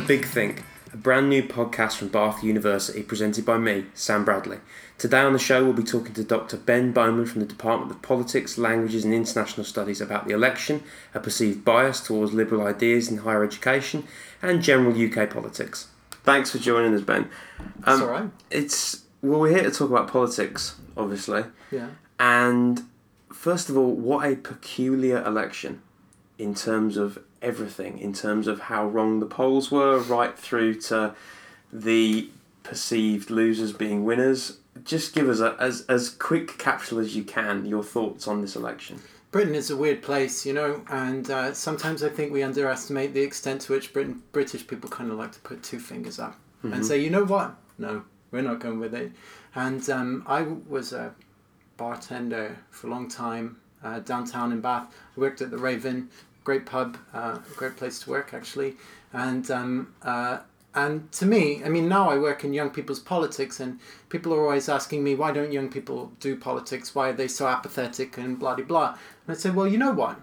The Big Think, a brand new podcast from Bath University presented by me, Sam Bradley. Today on the show, we'll be talking to Dr. Ben Bowman from the Department of Politics, Languages and International Studies about the election, a perceived bias towards liberal ideas in higher education, and general UK politics. Thanks for joining us, Ben. Um, right. It's well, we're here to talk about politics, obviously, Yeah. and first of all, what a peculiar election in terms of everything, in terms of how wrong the polls were, right through to the perceived losers being winners. Just give us a as as quick capsule as you can your thoughts on this election. Britain is a weird place, you know, and uh, sometimes I think we underestimate the extent to which Britain, British people kind of like to put two fingers up and say, you know what? No, we're not going with it. And um, I was a bartender for a long time uh, downtown in Bath. I worked at the Raven, great pub, uh, great place to work actually. And um, uh, and to me, I mean, now I work in young people's politics, and people are always asking me, why don't young people do politics? Why are they so apathetic and blah blah blah? And I say, well, you know what?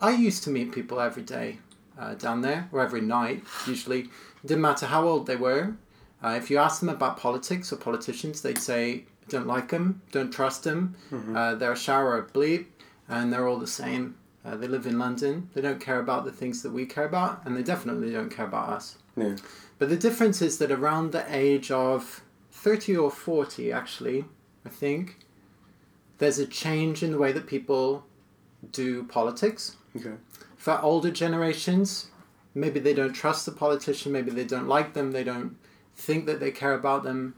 I used to meet people every day uh, down there, or every night, usually. It didn't matter how old they were. Uh, if you ask them about politics or politicians, they'd say, don't like them, don't trust them, uh, they're a shower of bleep, and they're all the same. Uh, they live in London, they don't care about the things that we care about, and they definitely don't care about us. Yeah. But the difference is that around the age of 30 or 40, actually, I think, there's a change in the way that people do politics. Okay. For older generations, maybe they don't trust the politician, maybe they don't like them, they don't think that they care about them,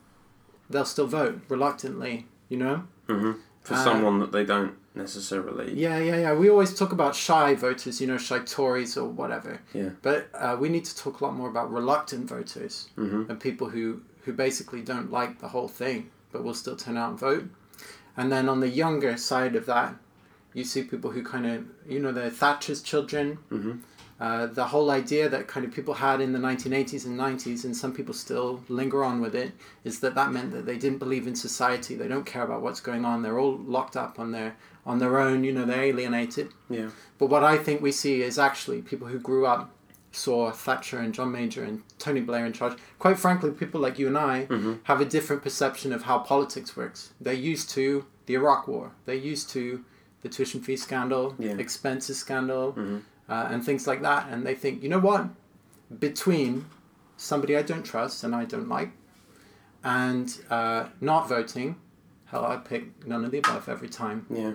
they'll still vote reluctantly, you know? hmm For Uh, someone that they don't necessarily. Yeah, yeah, yeah. We always talk about shy voters, you know, shy Tories or whatever. Yeah. But uh, we need to talk a lot more about reluctant voters Mhm. and people who, who basically don't like the whole thing but will still turn out and vote. And then on the younger side of that, you see people who kind of, you know, the Thatcher's children. Mhm. Uh, the whole idea that kind of people had in the 1980s and 90s, and some people still linger on with it, is that that meant that they didn't believe in society. They don't care about what's going on. They're all locked up on their on their own. You know, they're alienated. Yeah. But what I think we see is actually people who grew up saw Thatcher and John Major and Tony Blair in charge. Quite frankly, people like you and I Mm-hmm. have a different perception of how politics works. They're used to the Iraq War. They're used to the tuition fee scandal, Yeah. expenses scandal, Mhm. uh, and things like that. And they think, you know what? Between somebody I don't trust and I don't like, and uh, not voting, hell, I pick none of the above every time. Yeah.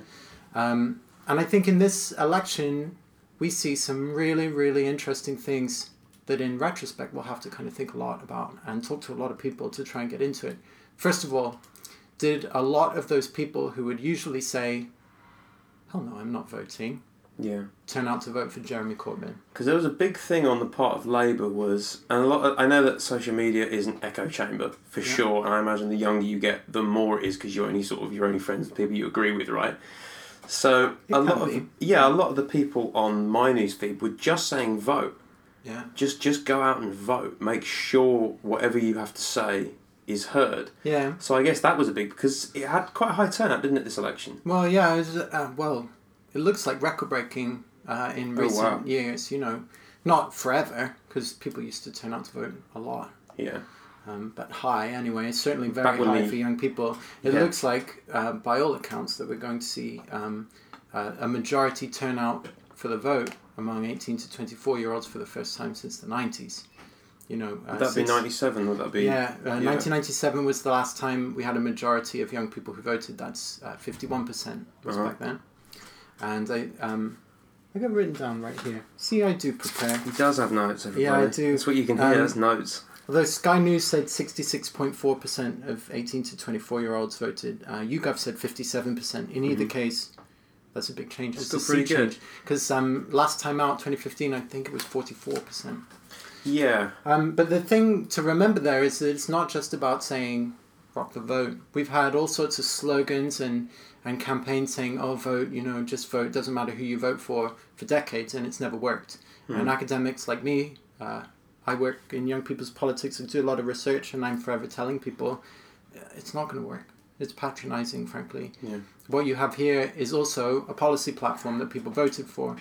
Um, and I think in this election, we see some really, really interesting things that in retrospect we'll have to kind of think a lot about and talk to a lot of people to try and get into it. First of all, did a lot of those people who would usually say, hell no, I'm not voting, Yeah. turn out to vote for Jeremy Corbyn? Because there was a big thing on the part of Labour was, and a lot. Of, I know that social media is an echo chamber for Yeah. sure, and I imagine the younger you get, the more it is because you're only sort of you're only friends with people you agree with, right? So It a lot of be. yeah, a lot of the people on my newsfeed were just saying vote, Yeah. just just go out and vote, make sure whatever you have to say is heard. Yeah. So I guess that was a big because it had quite a high turnout, didn't it? This election. Well, yeah, it was, uh, well, it looks like record breaking uh, in Oh, recent wow. years, you know. Not forever, because people used to turn out to vote a lot. Yeah. um, but high anyway. It's certainly very high we- for young people. It Yeah. looks like, uh, by all accounts, that we're going to see um, uh, a majority turnout for the vote among 18 to 24 year olds for the first time since the 90s. You know, uh, Would that be since- ninety seven? Would that be? yeah, uh, 1997 was the last time we had a majority of young people who voted. That's uh, 51% was Uh-huh. back then. And I, um, I got written down right here. See, I do prepare. He does have notes. Everybody. Yeah, I do. That's what you can hear. Um, That's notes. Although Sky News said 66.4% of 18 to 24 year olds voted, uh, YouGov said 57%. In either case, that's a big change. It's a still pretty good. change. Because um, last time out, 2015, I think it was 44%. Yeah. Um, but the thing to remember there is that it's not just about saying the vote. We've had all sorts of slogans and, and campaigns saying, oh, vote, you know, just vote, doesn't matter who you vote for, for decades, and it's never worked. And academics like me, uh, I work in young people's politics and do a lot of research, and I'm forever telling people uh, it's not going to work. It's patronizing, frankly. Yeah. What you have here is also a policy platform that people voted for,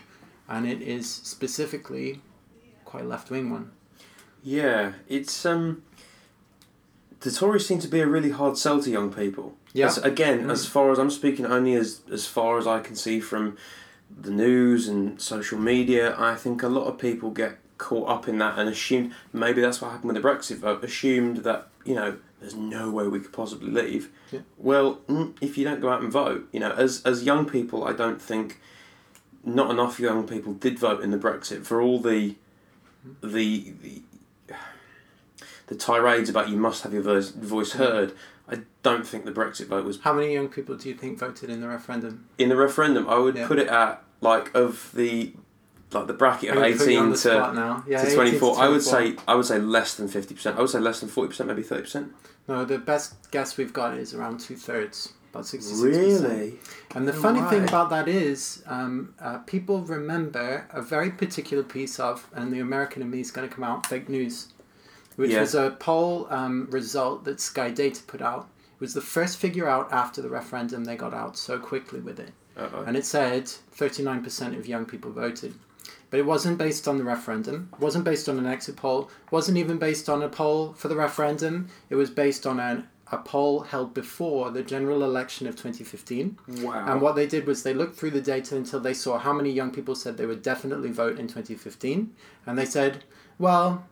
and it is specifically quite a left wing one. Yeah, it's um. The Tories seem to be a really hard sell to young people. Yeah. As- again, Mm. as far as I'm speaking, only as as far as I can see from the news and social media, I think a lot of people get caught up in that and assumed maybe that's what happened with the Brexit vote. Assumed that you know there's no way we could possibly leave. Yeah. Well, mm, if you don't go out and vote, you know, as as young people, I don't think not enough young people did vote in the Brexit for all the the the, the tirades about you must have your voice, heard. I don't think the Brexit vote was How many young people do you think voted in the referendum? in the referendum. I would Yeah. put it at like of the like the bracket of I'm gonna put you on eighteen to. Yeah, to 18 twenty four. I would say I would say less than fifty percent. I would say less than forty percent, maybe thirty percent. No, the best guess we've got is around two thirds, about sixty six percent. Really? And the Oh, funny thing about that is, um, uh, people remember a very particular piece of, and the American in me is going to come out, fake news, which Yeah. was a poll um, result that Sky Data put out. It was the first figure out after the referendum. They got out so quickly with it, Uh-oh. and it said thirty nine percent of young people voted. But it wasn't based on the referendum. It wasn't based on an exit poll. It wasn't even based on a poll for the referendum. It was based on an, a poll held before the general election of 2015. Wow. And what they did was they looked through the data until they saw how many young people said they would definitely vote in 2015. And they said, well,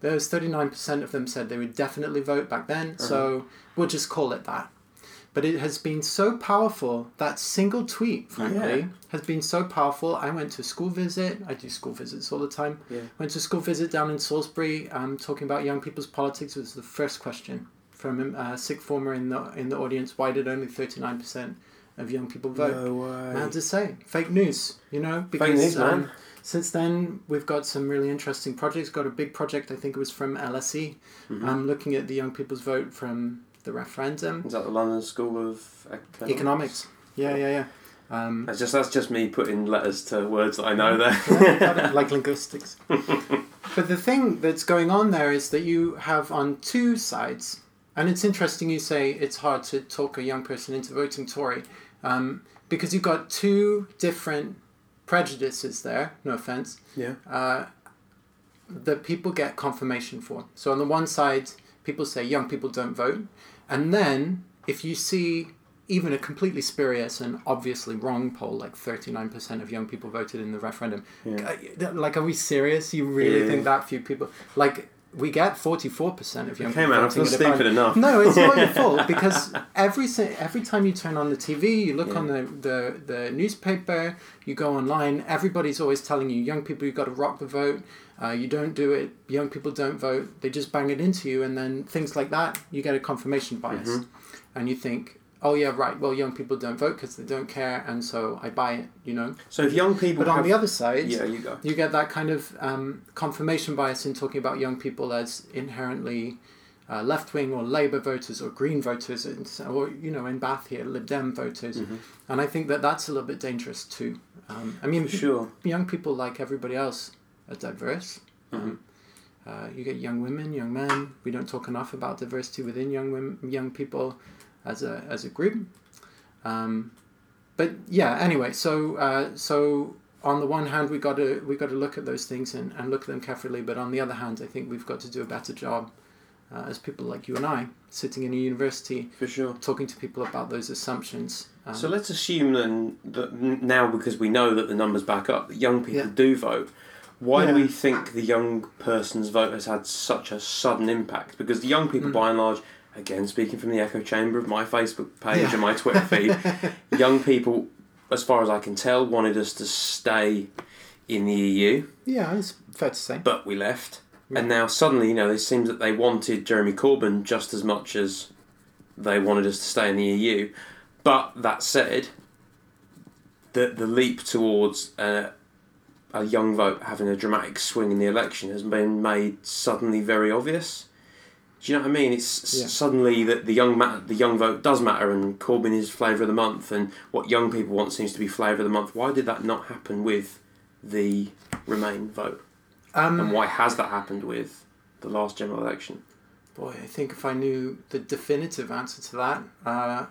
there was 39% of them said they would definitely vote back then, so we'll just call it that. But it has been so powerful, that single tweet, frankly, Yeah. has been so powerful. I went to a school visit, I do school visits all the time. Yeah. Went to a school visit down in Salisbury, um, talking about young people's politics was the first question from a sixth former in the, in the audience. Why did only 39% of young people vote? No I have to say, fake news, you know, because Fake news, man. um, since then we've got some really interesting projects. Got a big project, I think it was from LSE, Mhm. um, looking at the young people's vote from the referendum. Is that the London School of Economics? Economics. Yeah, yeah, yeah. Um, That's just that's just me putting letters to words that I know there. it, like linguistics. but the thing that's going on there is that you have on two sides, and it's interesting you say it's hard to talk a young person into voting Tory, um, because you've got two different prejudices there, no offense, yeah. uh, that people get confirmation for. So on the one side, people say young people don't vote, and then if you see even a completely spurious and obviously wrong poll, like thirty nine percent of young people voted in the referendum, Yeah. uh, like are we serious? You really Yeah. think that few people like? We get forty four percent of young Okay, people man. I feel stupid enough. no, it's not your fault because every every time you turn on the TV, you look Yeah. on the, the, the newspaper, you go online. Everybody's always telling you, young people, you've got to rock the vote. Uh, you don't do it. Young people don't vote. They just bang it into you, and then things like that. You get a confirmation bias, Mhm. and you think, oh yeah, right. Well, young people don't vote because they don't care, and so I buy it. You know. So if young people But on the other side, yeah, you go. you get that kind of um, confirmation bias in talking about young people as inherently uh, left wing or Labour voters or Green voters, and, or you know, in Bath here, Lib Dem voters, Mhm. and I think that that's a little bit dangerous too. Um, I mean, For sure. young people like everybody else are diverse. Mhm. Um, uh, you get young women, young men. We don't talk enough about diversity within young women, young people, as a as a group. Um, but yeah, anyway, so uh, so on the one hand, we got to we got to look at those things and, and look at them carefully. But on the other hand, I think we've got to do a better job uh, as people like you and I, sitting in a university, For sure. talking to people about those assumptions. Um, So let's assume then that now, because we know that the numbers back up, that young people Yeah. do vote. Why do we think the young person's vote has had such a sudden impact? Because the young people, Mm. by and large, again speaking from the echo chamber of my Facebook page Yeah. and my Twitter feed, young people, as far as I can tell, wanted us to stay in the EU, yeah, it's fair to say. but we left. Yeah. And now suddenly, you know, it seems that they wanted Jeremy Corbyn just as much as they wanted us to stay in the EU. But that said, the the leap towards uh, a young vote having a dramatic swing in the election has been made suddenly very obvious. Do you know what I mean? It's Yeah. suddenly that the young ma- the young vote does matter, and Corbyn is flavour of the month, and what young people want seems to be flavour of the month. Why did that not happen with the Remain vote? Um, And why has that happened with the last general election? Boy, I think if I knew the definitive answer to that, uh,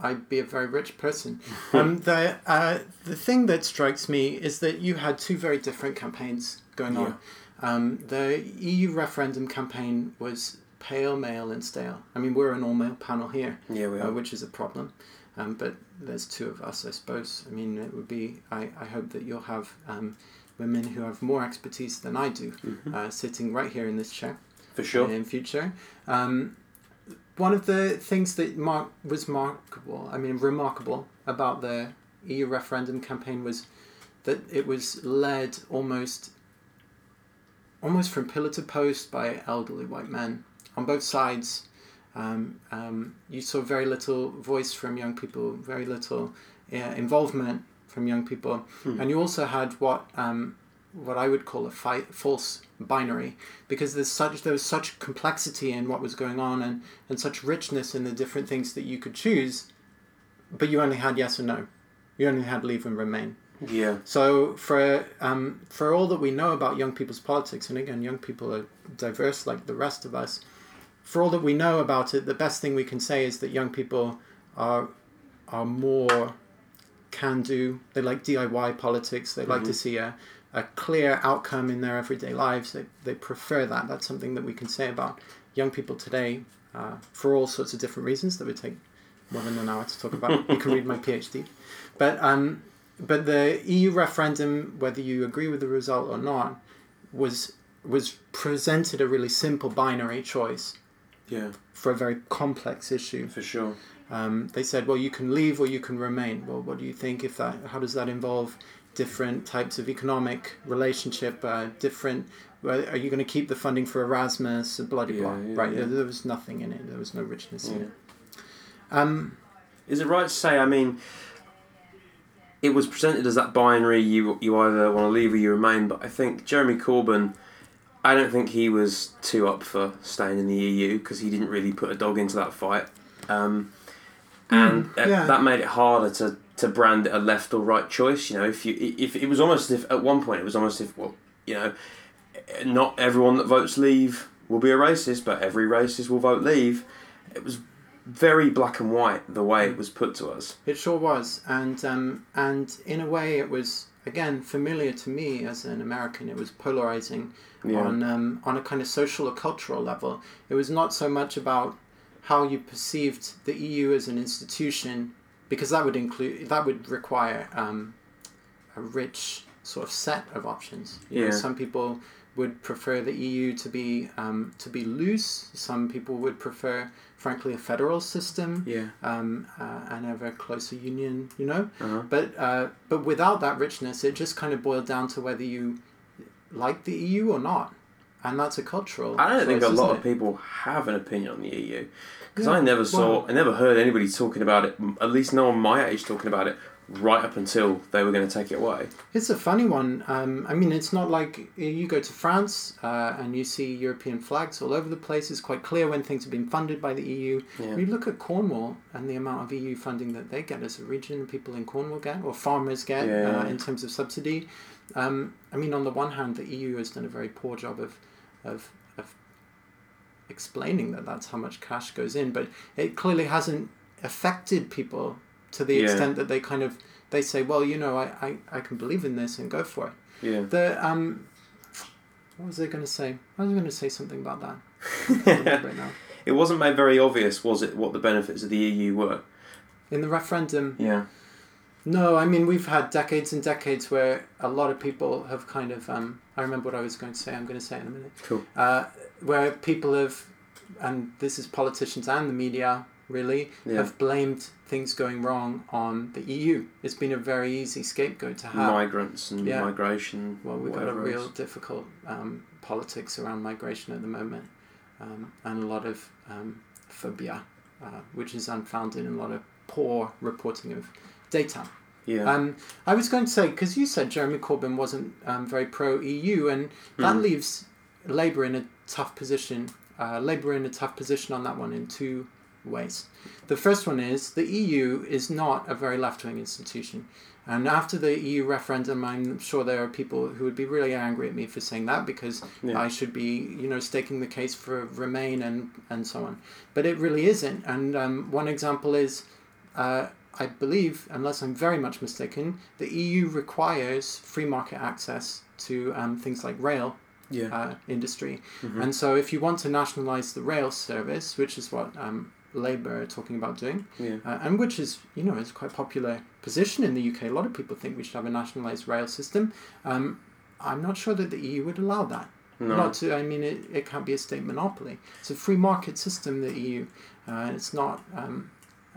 I'd be a very rich person. um, the uh, the thing that strikes me is that you had two very different campaigns going on. Um, the EU referendum campaign was pale, male, and stale. I mean, we're an all male panel here, Yeah, we uh, are. which is a problem. Um, but there's two of us, I suppose. I mean, it would be. I, I hope that you'll have um, women who have more expertise than I do Mhm. uh, sitting right here in this chair For sure. in future. Um, one of the things that mark was remarkable, I mean, remarkable about the EU referendum campaign was that it was led almost, almost from pillar to post by elderly white men on both sides. Um, um, you saw very little voice from young people, very little uh, involvement from young people, Hmm. and you also had what um, what I would call a fi- false binary because there's such there was such complexity in what was going on and, and such richness in the different things that you could choose, but you only had yes or no, you only had leave and remain. Yeah. So for um, for all that we know about young people's politics, and again, young people are diverse like the rest of us. For all that we know about it, the best thing we can say is that young people are are more can do. They like DIY politics. They like to see a, a clear outcome in their everyday lives. They, they prefer that. That's something that we can say about young people today uh, for all sorts of different reasons that would take more than an hour to talk about. you can read my PhD. But um, but the EU referendum, whether you agree with the result or not, was was presented a really simple binary choice Yeah. for a very complex issue. For sure. Um, they said, well, you can leave or you can remain. Well, what do you think if that? How does that involve different types of economic relationship? Uh, different. Well, are you going to keep the funding for Erasmus? Blah blah blah. Yeah, yeah, right. yeah. There, there was nothing in it. There was no richness in Yeah. it. Um, Is it right to say? I mean, it was presented as that binary. You you either want to leave or you remain. But I think Jeremy Corbyn. I don't think he was too up for staying in the EU because he didn't really put a dog into that fight, um, and Mm, uh, yeah. that made it harder to, to brand it a left or right choice. You know, if you if it was almost if at one point it was almost if well, you know, not everyone that votes leave will be a racist, but every racist will vote leave. It was very black and white the way it was put to us. It sure was, and um, and in a way, it was again familiar to me as an American. It was polarizing Yeah. on um, on a kind of social or cultural level. It was not so much about how you perceived the EU as an institution, because that would include that would require um, a rich sort of set of options. You know, Yeah. some people would prefer the EU to be um, to be loose. Some people would prefer, frankly, a federal system Yeah. um, uh, and ever closer union, you know. Uh-huh. But uh, but without that richness, it just kind of boiled down to whether you like the EU or not, and that's a cultural. I don't think a lot isn't of people have an opinion on the EU because Yeah, I never saw, well- I never heard anybody talking about it. At least no one my age talking about it right up until they were going to take it away. It's a funny one. Um, I mean, it's not like you go to France uh, and you see European flags all over the place. It's quite clear when things have been funded by the EU. Yeah. You look at Cornwall and the amount of EU funding that they get as a region, people in Cornwall get, or farmers get Yeah, uh, in terms of subsidy. Um, I mean, on the one hand, the EU has done a very poor job of, of, of explaining that that's how much cash goes in, but it clearly hasn't affected people to the Yeah. extent that they kind of they say, well, you know, I, I, I can believe in this and go for it. Yeah. The um, what was I going to say? I was going to say something about that. It now. It wasn't made very obvious, was it, what the benefits of the EU were? In the referendum, Yeah. no, I mean we've had decades and decades where a lot of people have kind of um, I remember what I was going to say. I'm going to say it in a minute. Cool. Uh, where people have, and this is politicians and the media really Yeah. have blamed things going wrong on the EU. It's been a very easy scapegoat to have. Migrants and Yeah. migration. Well, we've got a real difficult um, politics around migration at the moment, um, and a lot of um, phobia, uh, which is unfounded and a lot of poor reporting of data. Yeah. Um, I was going to say because you said Jeremy Corbyn wasn't um, very pro EU, and that Mm. leaves Labour in a tough position. Uh, Labour in a tough position on that one in two ways. The first one is the EU is not a very left wing institution. And after the EU referendum, I'm sure there are people who would be really angry at me for saying that because Yeah. I should be, you know, staking the case for Remain and, and so on. But it really isn't. And um, one example is, uh, I believe, unless I'm very much mistaken, the EU requires free market access to um, things like rail Yeah. uh, industry. Mhm. And so, if you want to nationalise the rail service, which is what um, Labour are talking about doing, Yeah. uh, and which is you know is quite a popular position in the UK. A lot of people think we should have a nationalised rail system. Um, I'm not sure that the EU would allow that. No. Not to, I mean, it, it can't be a state monopoly. It's a free market system, the EU. Uh, it's not, um,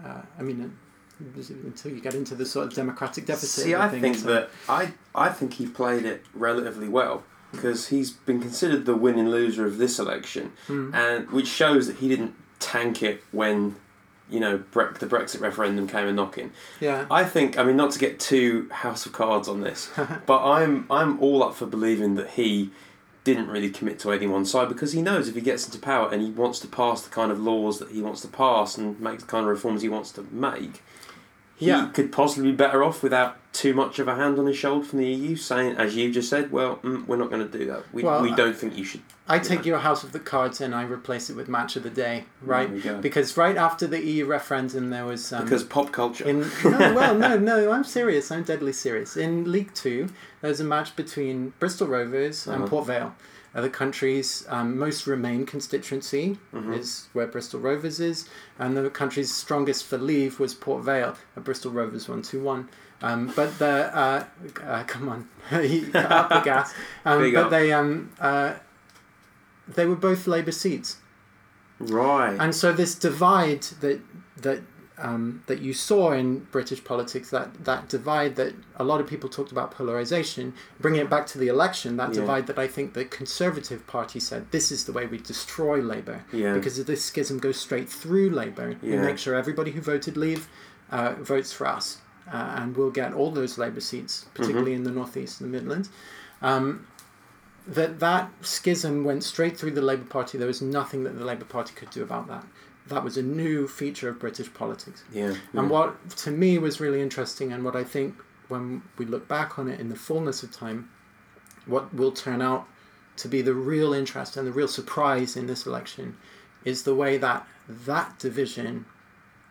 uh, I mean, until you get into the sort of democratic deficit. See, I think it's that I I think he played it relatively well because he's been considered the winning loser of this election, Hmm. and which shows that he didn't tank it when, you know, Bre- the Brexit referendum came a knocking. Yeah. I think I mean not to get too House of Cards on this, but I'm I'm all up for believing that he didn't really commit to any one side because he knows if he gets into power and he wants to pass the kind of laws that he wants to pass and make the kind of reforms he wants to make, he could possibly be better off without too much of a hand on his shoulder from the EU, saying, as you just said, well, mm, we're not going to do that. We, Well, we don't think you should. I take your House of the Cards and I replace it with Match of the Day, right? There. Because right after the EU referendum, there was. Um, Because pop culture. In no, well, no, no. I'm serious. I'm deadly serious. In League Two, there's a match between Bristol Rovers and Uh-huh. Port Vale. The country's um, most Remain constituency Mhm. is where Bristol Rovers is, and the country's strongest for Leave was Port Vale. Uh, Bristol Rovers won two one. Um, but the uh, uh, come on, up the gas. Um, but up. they um, uh, they were both Labour seats. right. And so this divide that that um, that you saw in British politics, that that divide that a lot of people talked about polarization, bringing it back to the election, that Yeah. divide that I think the Conservative Party said this is the way we destroy Labour yeah. because this schism goes straight through Labour. We make sure everybody who voted Leave uh, votes for us, uh, and we'll get all those Labour seats, particularly Mm-hmm. in the northeast and the Midlands. Um, that that schism went straight through the Labour Party. There was nothing that the Labour Party could do about that. That was a new feature of British politics. yeah. And mm. what to me was really interesting, and what I think when we look back on it in the fullness of time, what will turn out to be the real interest and the real surprise in this election is the way that that division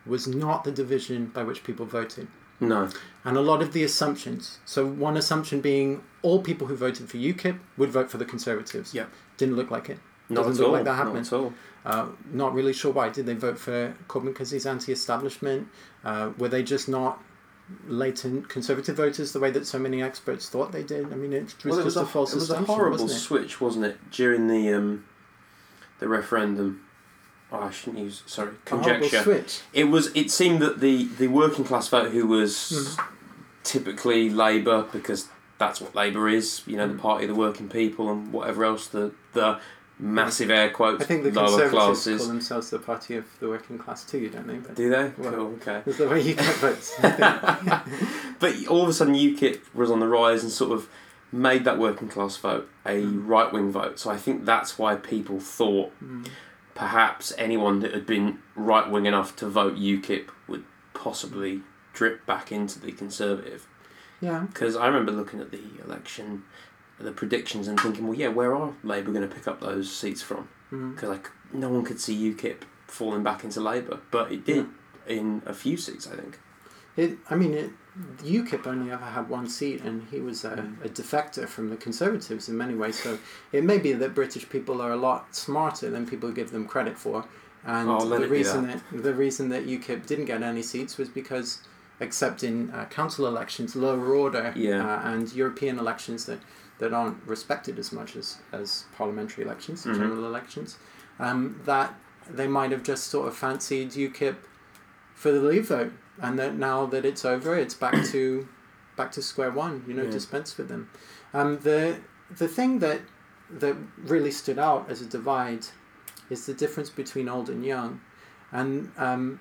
was not the division by which people voted. No. And a lot of the assumptions. So, one assumption being all people who voted for UKIP would vote for the Conservatives. Yeah. Didn't look like it. Not Doesn't at look all. like that Not at all. Uh, not really sure why. Did they vote for Corbyn because he's anti-establishment? Uh, were they just not latent conservative voters the way that so many experts thought they did? I mean, it was Well, it just was a, false It was a horrible wasn't switch, wasn't it? During the um, the referendum. Oh, I shouldn't use sorry conjecture. It was. It seemed that the the working class vote, who was Mhm. typically Labour, because that's what Labour is. You know, Mhm. the party of the working people and whatever else the the massive air quotes I think the lower Conservatives classes. call themselves the party of the working class too, don't they? But Do they? Well, cool. Okay. That's the way you get votes. But all of a sudden, UKIP was on the rise and sort of made that working class vote a Mm. right wing vote. So I think that's why people thought Mm. perhaps anyone that had been right wing enough to vote UKIP would possibly drip back into the Conservative. Yeah. Because I remember looking at the election, the predictions, and thinking, well, yeah, where are Labour going to pick up those seats from? Mm. Because like no one could see UKIP falling back into Labour, but it did in a few seats, I think. It, I mean, it, UKIP only ever had one seat, and he was a, Mm. a defector from the Conservatives in many ways. So it may be that British people are a lot smarter than people give them credit for. And Oh, the reason that. the reason that UKIP didn't get any seats was because, except in uh, council elections, lower order, Yeah. uh, and European elections that, that aren't respected as much as, as parliamentary elections, Mhm. general elections, um, that they might have just sort of fancied UKIP for the leave vote, and that now that it's over, it's back to back to square one. You know, Yeah. dispense with them. Um, the the thing that that really stood out as a divide is the difference between old and young, and um,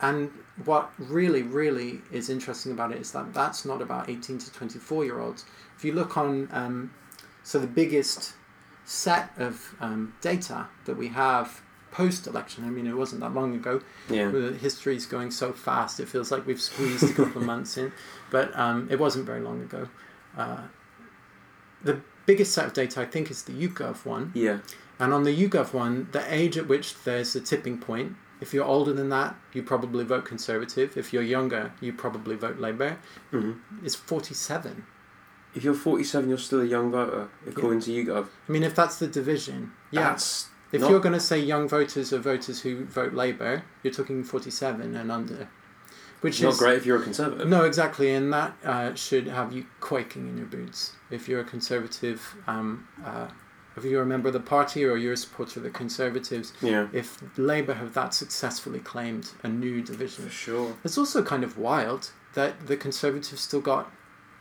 and what really really is interesting about it is that that's not about eighteen to twenty four year olds. If you look on, um, so the biggest set of um, data that we have post election. I mean, it wasn't that long ago. Yeah. The is going so fast, it feels like we've squeezed a couple of months in, but um, it wasn't very long ago. Uh, the biggest set of data, I think, is the YouGov one. Yeah. And on the YouGov one, the age at which there's a tipping point, if you're older than that, you probably vote Conservative. If you're younger, you probably vote Labour, hmm is 47. If you're 47, you're still a young voter, according to YouGov. I mean, if that's the division, yeah. That's if not- you're going to say young voters are voters who vote Labour, you're talking 47 and under, which is not great if you're a conservative. No, exactly, and that uh, should have you quaking in your boots. If you're a conservative, um, uh, if you're a member of the party or you're a supporter of the Conservatives, Yeah, if Labour have that successfully claimed a new for division, sure. it's also kind of wild that the Conservatives still got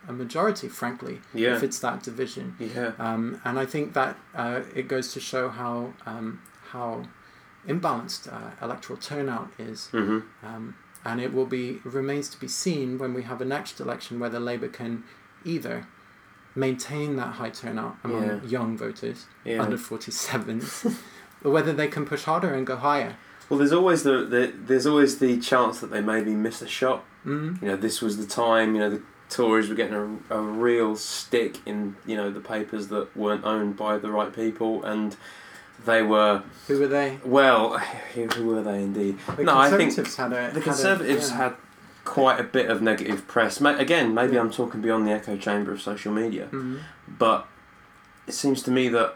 a majority, frankly, Yeah, if it's that division. yeah, Um, and I think that uh, it goes to show how um, how imbalanced uh, electoral turnout is. hmm Um, and it will be remains to be seen when we have a next election whether Labour can either maintain that high turnout among Yeah. young voters yeah. under 47s or whether they can push harder and go higher. Well, there's always the, the there's always the chance that they maybe miss a shot. Mm. You know, this was the time. You know, the Tories were getting a, a real stick in you know the papers that weren't owned by the right people, and they were Who were they? well. Who, who were they indeed? The No, I think Conservatives had a. had The a- Conservatives yeah. had quite a bit of negative press. Ma- Again, maybe I'm talking beyond the echo chamber of social media, Mhm. but it seems to me that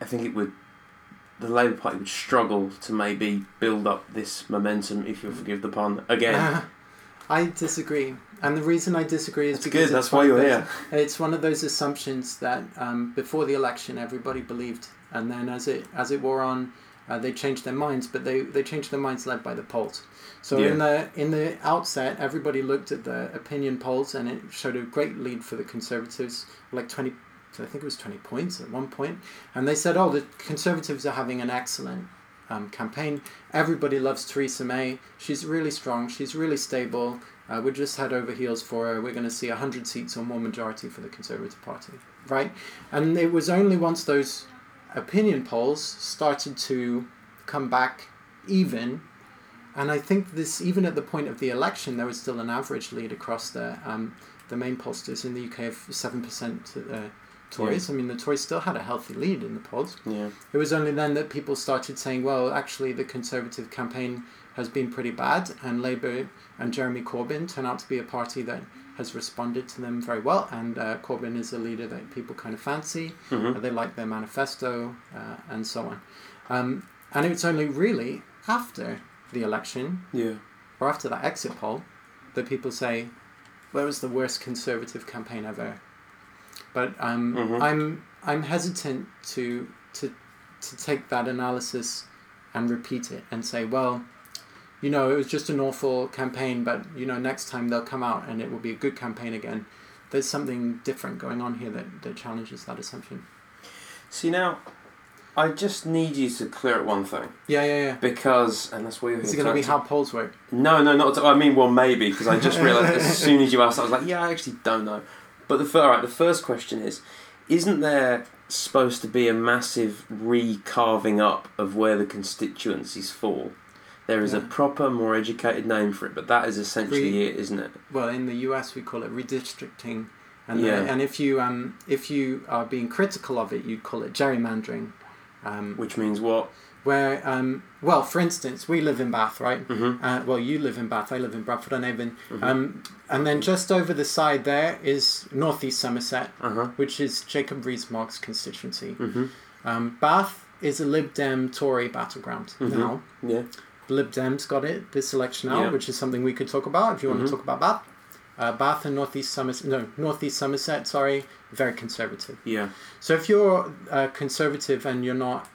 I think it would. The Labour Party would struggle to maybe build up this momentum, if you'll forgive the pun, again. Uh, I disagree, and the reason I disagree is That's because good. That's why you're those- here. It's one of those assumptions that um, before the election everybody believed, and then as it as it wore on, uh, they changed their minds. But they, they changed their minds led by the polls. So in the in the outset, everybody looked at the opinion polls, and it showed a great lead for the Conservatives, like twenty. I think it was twenty points at one point, and they said, "Oh, the Conservatives are having an excellent." Um, campaign. Everybody loves Theresa May. She's really strong. She's really stable. Uh, we're just head over heels for her. We're going to see 100 seats or more majority for the Conservative Party, right? And it was only once those opinion polls started to come back even, and I think this, even at the point of the election, there was still an average lead across the, um, the main pollsters in the UK of 7% to the Tories. I mean, the Tories still had a healthy lead in the polls. Yeah. It was only then that people started saying, well, actually, the Conservative campaign has been pretty bad, and Labour and Jeremy Corbyn turn out to be a party that has responded to them very well, and uh, Corbyn is a leader that people kind of fancy. hmm Uh, they like their manifesto, uh, and so on. Um, and it's only really after the election, Yeah. or after that exit poll, that people say, it was the worst Conservative campaign ever. But um, Mhm. I'm I'm hesitant to to to take that analysis and repeat it and say, well, you know, it was just an awful campaign, but you know, next time they'll come out and it will be a good campaign again. There's something different going on here that, that challenges that assumption. See now, I just need you to clear up one thing Yeah, yeah, yeah. because, and that's why you're Is it going to be how polls work? No, no, not. I mean, well, maybe because I just realised as soon as you asked, I was like, yeah, I actually don't know. But the all right, the first question is, isn't there supposed to be a massive recarving up of where the constituencies fall? There is a proper, more educated name for it, but that is essentially Re- it, isn't it? Well, in the US, we call it redistricting, and Yeah. uh, and if you um if you are being critical of it, you'd call it gerrymandering. Um, Which means what? where um well, for instance, we live in Bath, right? Mm-hmm. Uh, well, you live in Bath. I live in Bradford on Avon. Mhm. Um, and then just over the side there is Northeast Somerset, Uh huh. which is Jacob Rees-Mogg's constituency. Mm-hmm. Um, Bath is a Lib Dem Tory battleground Mhm. now. Yeah. Lib Dems got it this election now, Yeah. which is something we could talk about if you want to talk about Bath. Uh, Bath and Northeast Somerset, no, Northeast Somerset, sorry, very conservative. Yeah. So if you're uh, conservative and you're not,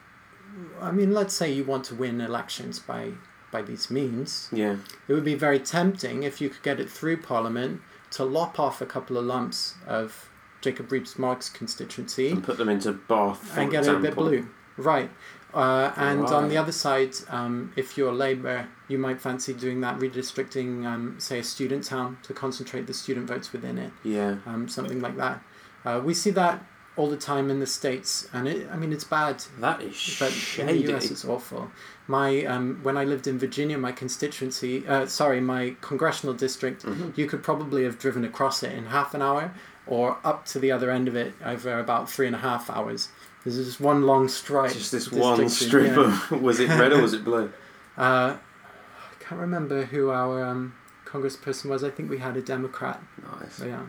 I mean, let's say you want to win elections by by these means, Yeah. it would be very tempting if you could get it through Parliament to lop off a couple of lumps of Jacob Rees-Mogg's constituency And put them into Bath, and get it a bit blue. Right. Uh, and on the other side, um, if you're Labour, you might fancy doing that redistricting, um, say, a student town to concentrate the student votes within it, Yeah. um, something like that. Uh, we see that all the time in the States, and it, I mean, it's bad, That is but shady. in the US it's awful. My um, when I lived in Virginia, my constituency, uh, sorry, my congressional district, Mhm. you could probably have driven across it in half an hour, or up to the other end of it over about three and a half hours. There's just one long stripe. Just this one strip yeah. of was it red or was it blue? Uh, I can't remember who our um, congressperson was. I think we had a Democrat. Nice. But yeah.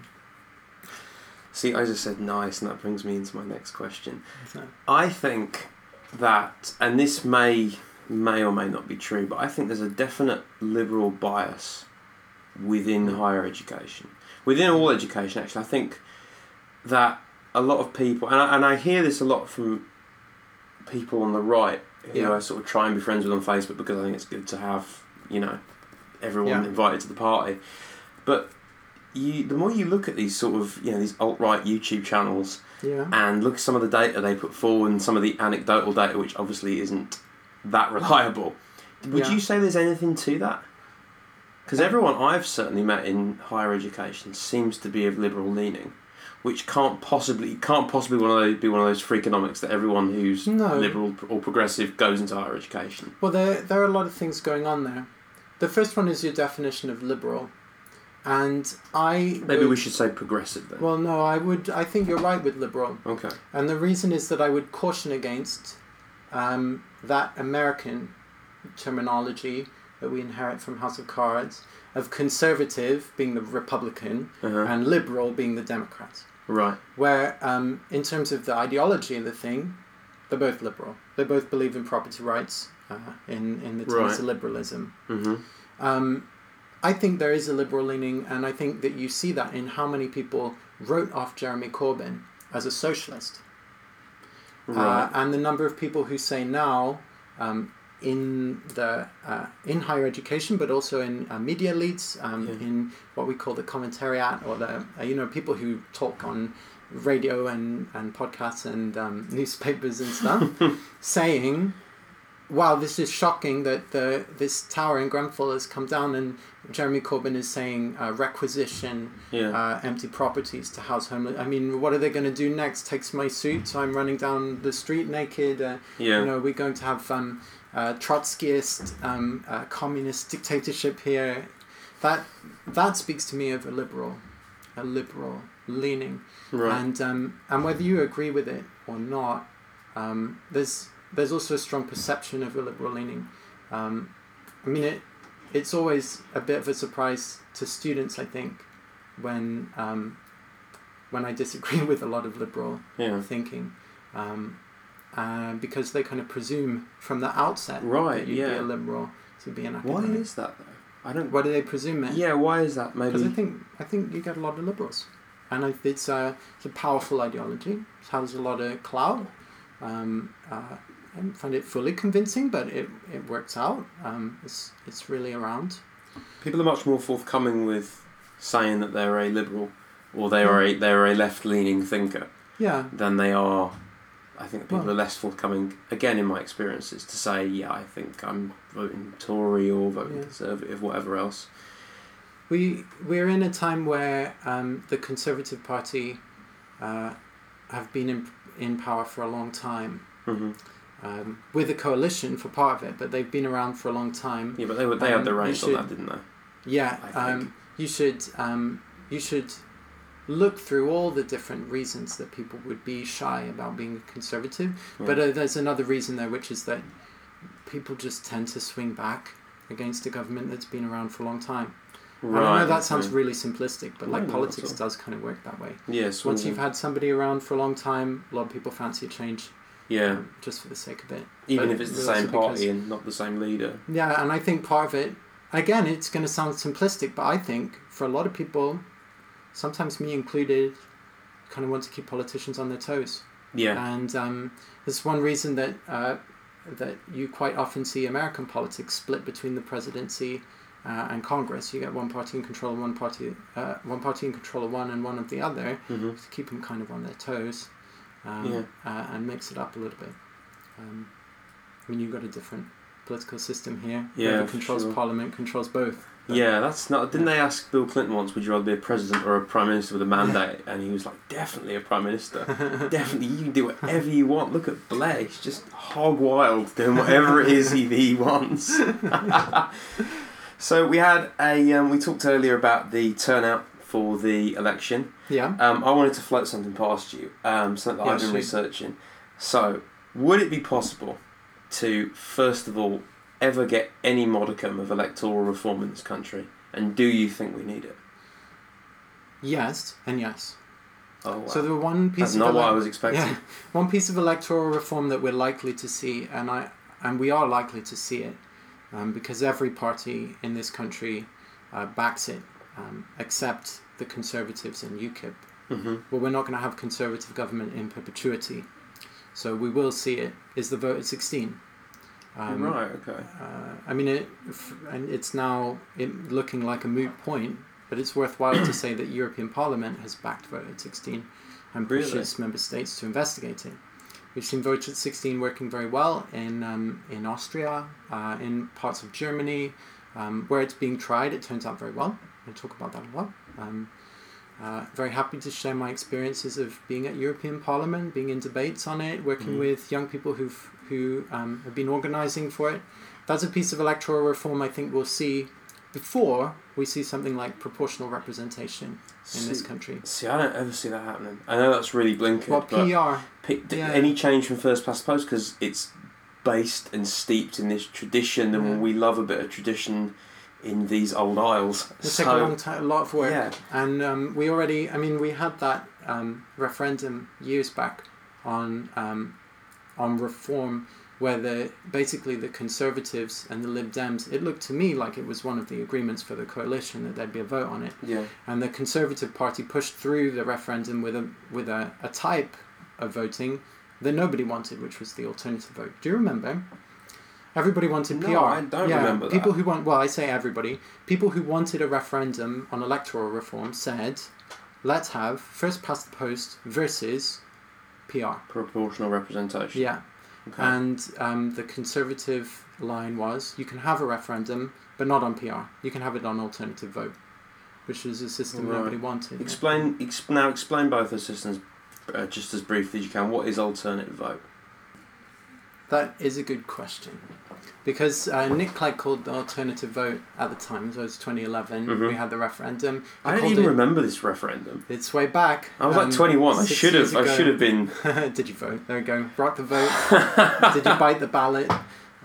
See, I just said nice, and that brings me into my next question. So, I think that, and this may may or may not be true, but I think there's a definite liberal bias within higher education, within all education. Actually, I think that a lot of people, and I, and I hear this a lot from people on the right who Yeah. I sort of try and be friends with on Facebook because I think it's good to have you know everyone Yeah. invited to the party, but. You, the more you look at these sort of you know these alt right YouTube channels, yeah. and look at some of the data they put forward and some of the anecdotal data, which obviously isn't that reliable. Would Yeah. you say there's anything to that? Because Um, everyone I've certainly met in higher education seems to be of liberal leaning, which can't possibly can't possibly one of those, be one of those freakonomics that everyone who's No. liberal or progressive goes into higher education. Well, there there are a lot of things going on there. The first one is your definition of liberal, and I Maybe would- we should say progressive then. Well, no, I would. I think you're right with liberal, okay. and the reason is that I would caution against um, that American terminology that we inherit from House of Cards of conservative being the Republican Uh-huh. and liberal being the Democrat. Right. Where, um, in terms of the ideology of the thing, they're both liberal. They both believe in property rights uh, in in the terms Right. of liberalism. Mm-hmm. Um, I think there is a liberal leaning, and I think that you see that in how many people wrote off Jeremy Corbyn as a socialist, Right. uh, and the number of people who say now um, in the uh, in higher education, but also in uh, media elites, um, Yeah. in what we call the commentariat, or the uh, you know people who talk on radio and and podcasts and um, newspapers and stuff, saying wow, this is shocking that the this tower in Grenfell has come down and Jeremy Corbyn is saying uh, requisition yeah. uh, empty properties to house homeless. I mean, what are they going to do next? Takes my suit, so I'm running down the street naked. Uh, yeah. You know, we're going to have um, uh, Trotskyist um, uh, communist dictatorship here. That that speaks to me of a liberal, a liberal leaning. right. And um, and whether you agree with it or not, um, there's there's also a strong perception of a liberal leaning. Um, I mean, it it's always a bit of a surprise to students, I think, when um, when I disagree with a lot of liberal yeah. thinking, um, uh, because they kind of presume from the outset Right, that you'd be a liberal to be an academic. Why is that though? I don't. Why do they presume it? Yeah. Why is that? Maybe. Because I think I think you get a lot of liberals, and I, it's a it's a powerful ideology. It has a lot of clout. Um, uh, I don't find it fully convincing, but it, it works out. Um, it's it's really around. People are much more forthcoming with saying that they're a liberal or they are a they're a left leaning thinker Yeah, than they are. I think people Well- are less forthcoming. Again, in my experiences, to say yeah, I think I'm voting Tory or voting Yeah. Conservative, whatever else. we we're in a time where um, the Conservative Party uh, have been in in power for a long time. hmm Um, with a coalition for part of it, but they've been around for a long time. Yeah, but they were they Um, had the you reins on that, didn't they? Yeah, um, you should um, you should look through all the different reasons that people would be shy about being conservative. But uh, there's another reason there, which is that people just tend to swing back against a government that's been around for a long time. And I know that sounds really simplistic, but like politics does kind of work that way. Yes. Once you've had somebody around for a long time, a lot of people fancy a change yeah, just for the sake of it. even but if it's the same because- party and not the same leader. Yeah, and I think part of it, again, it's going to sound simplistic, but I think for a lot of people, sometimes me included, kind of want to keep politicians on their toes. Yeah. And um, there's one reason that uh, that you quite often see American politics split between the presidency uh, and Congress. You get one party in control of one party, uh, one party in control of one and one of the other hmm to keep them kind of on their toes, um, Yeah. uh, and mix it up a little bit. Um, I mean, you've got a different political system here. Yeah, controls sure. Parliament controls both. Yeah, that's not. Didn't they ask Bill Clinton once, "Would you rather be a president or a prime minister with a mandate?" And he was like, "Definitely a prime minister. Definitely, you can do whatever you want. Look at Blair; he's just hog wild, doing whatever it is he, he wants." so we had a. Um, we talked earlier about the turnout for the election. Yeah. Um, I wanted to float something past you, um, something that Yeah, I've been researching. So, would it be possible to, first of all, ever get any modicum of electoral reform in this country? And do you think we need it? Yes, and yes. Oh, wow. So the one piece That's of not what I was expecting. Yeah, one piece of electoral reform that we're likely to see, and I and we are likely to see it, um, because every party in this country uh, backs it, um, except the Conservatives and UKIP. Mm-hmm. But we're not going to have Conservative government in perpetuity, so we will see it. Is the vote at sixteen? Um, right. Okay. uh, I mean, it, and it's now it looking like a moot point, but it's worthwhile to say that European Parliament has backed vote at 16 and Really? member states to investigate it. We've seen vote at 16 working very well in um, in Austria, uh, in parts of Germany, um, where it's being tried. It turns out very well. We'll talk about that a lot. Um, uh, very happy to share my experiences of being at European Parliament, being in debates on it, working Mhm. with young people who've who um, have been organising for it. That's a piece of electoral reform I think we'll see before we see something like proportional representation in this country. See, I don't ever see that happening. I know that's really blinkered, Well, but PR, P- Yeah. any change from first past the post because it's based and steeped in this tradition, and Yeah. we love a bit of tradition in these old isles. It'll so take a long time, a lot of work. yeah, And um, we already, I mean, we had that um, referendum years back on um, on reform, where the basically the Conservatives and the Lib Dems. It looked to me like it was one of the agreements for the coalition that there'd be a vote on it, yeah, and the Conservative Party pushed through the referendum with a with a, a type of voting that nobody wanted, which was the alternative vote. Do you remember? Everybody wanted No, PR. I don't yeah, remember that. People who want well, I say everybody. People who wanted a referendum on electoral reform said, "Let's have first past the post versus PR." proportional representation. Yeah, Okay. and um, the conservative line was, "You can have a referendum, but not on PR. You can have it on alternative vote," which was a system Right. nobody wanted. explain ex- now. Explain both the systems uh, just as briefly as you can. What is alternative vote? That is a good question. Because uh, Nick Clegg called the alternative vote at the time, so it was 2011, Mhm. we had the referendum. He I don't even it, remember this referendum. It's way back. I was um, like 21. I should have. I should have been. Did you vote? There we go. Rock the vote. Did you bite the ballot?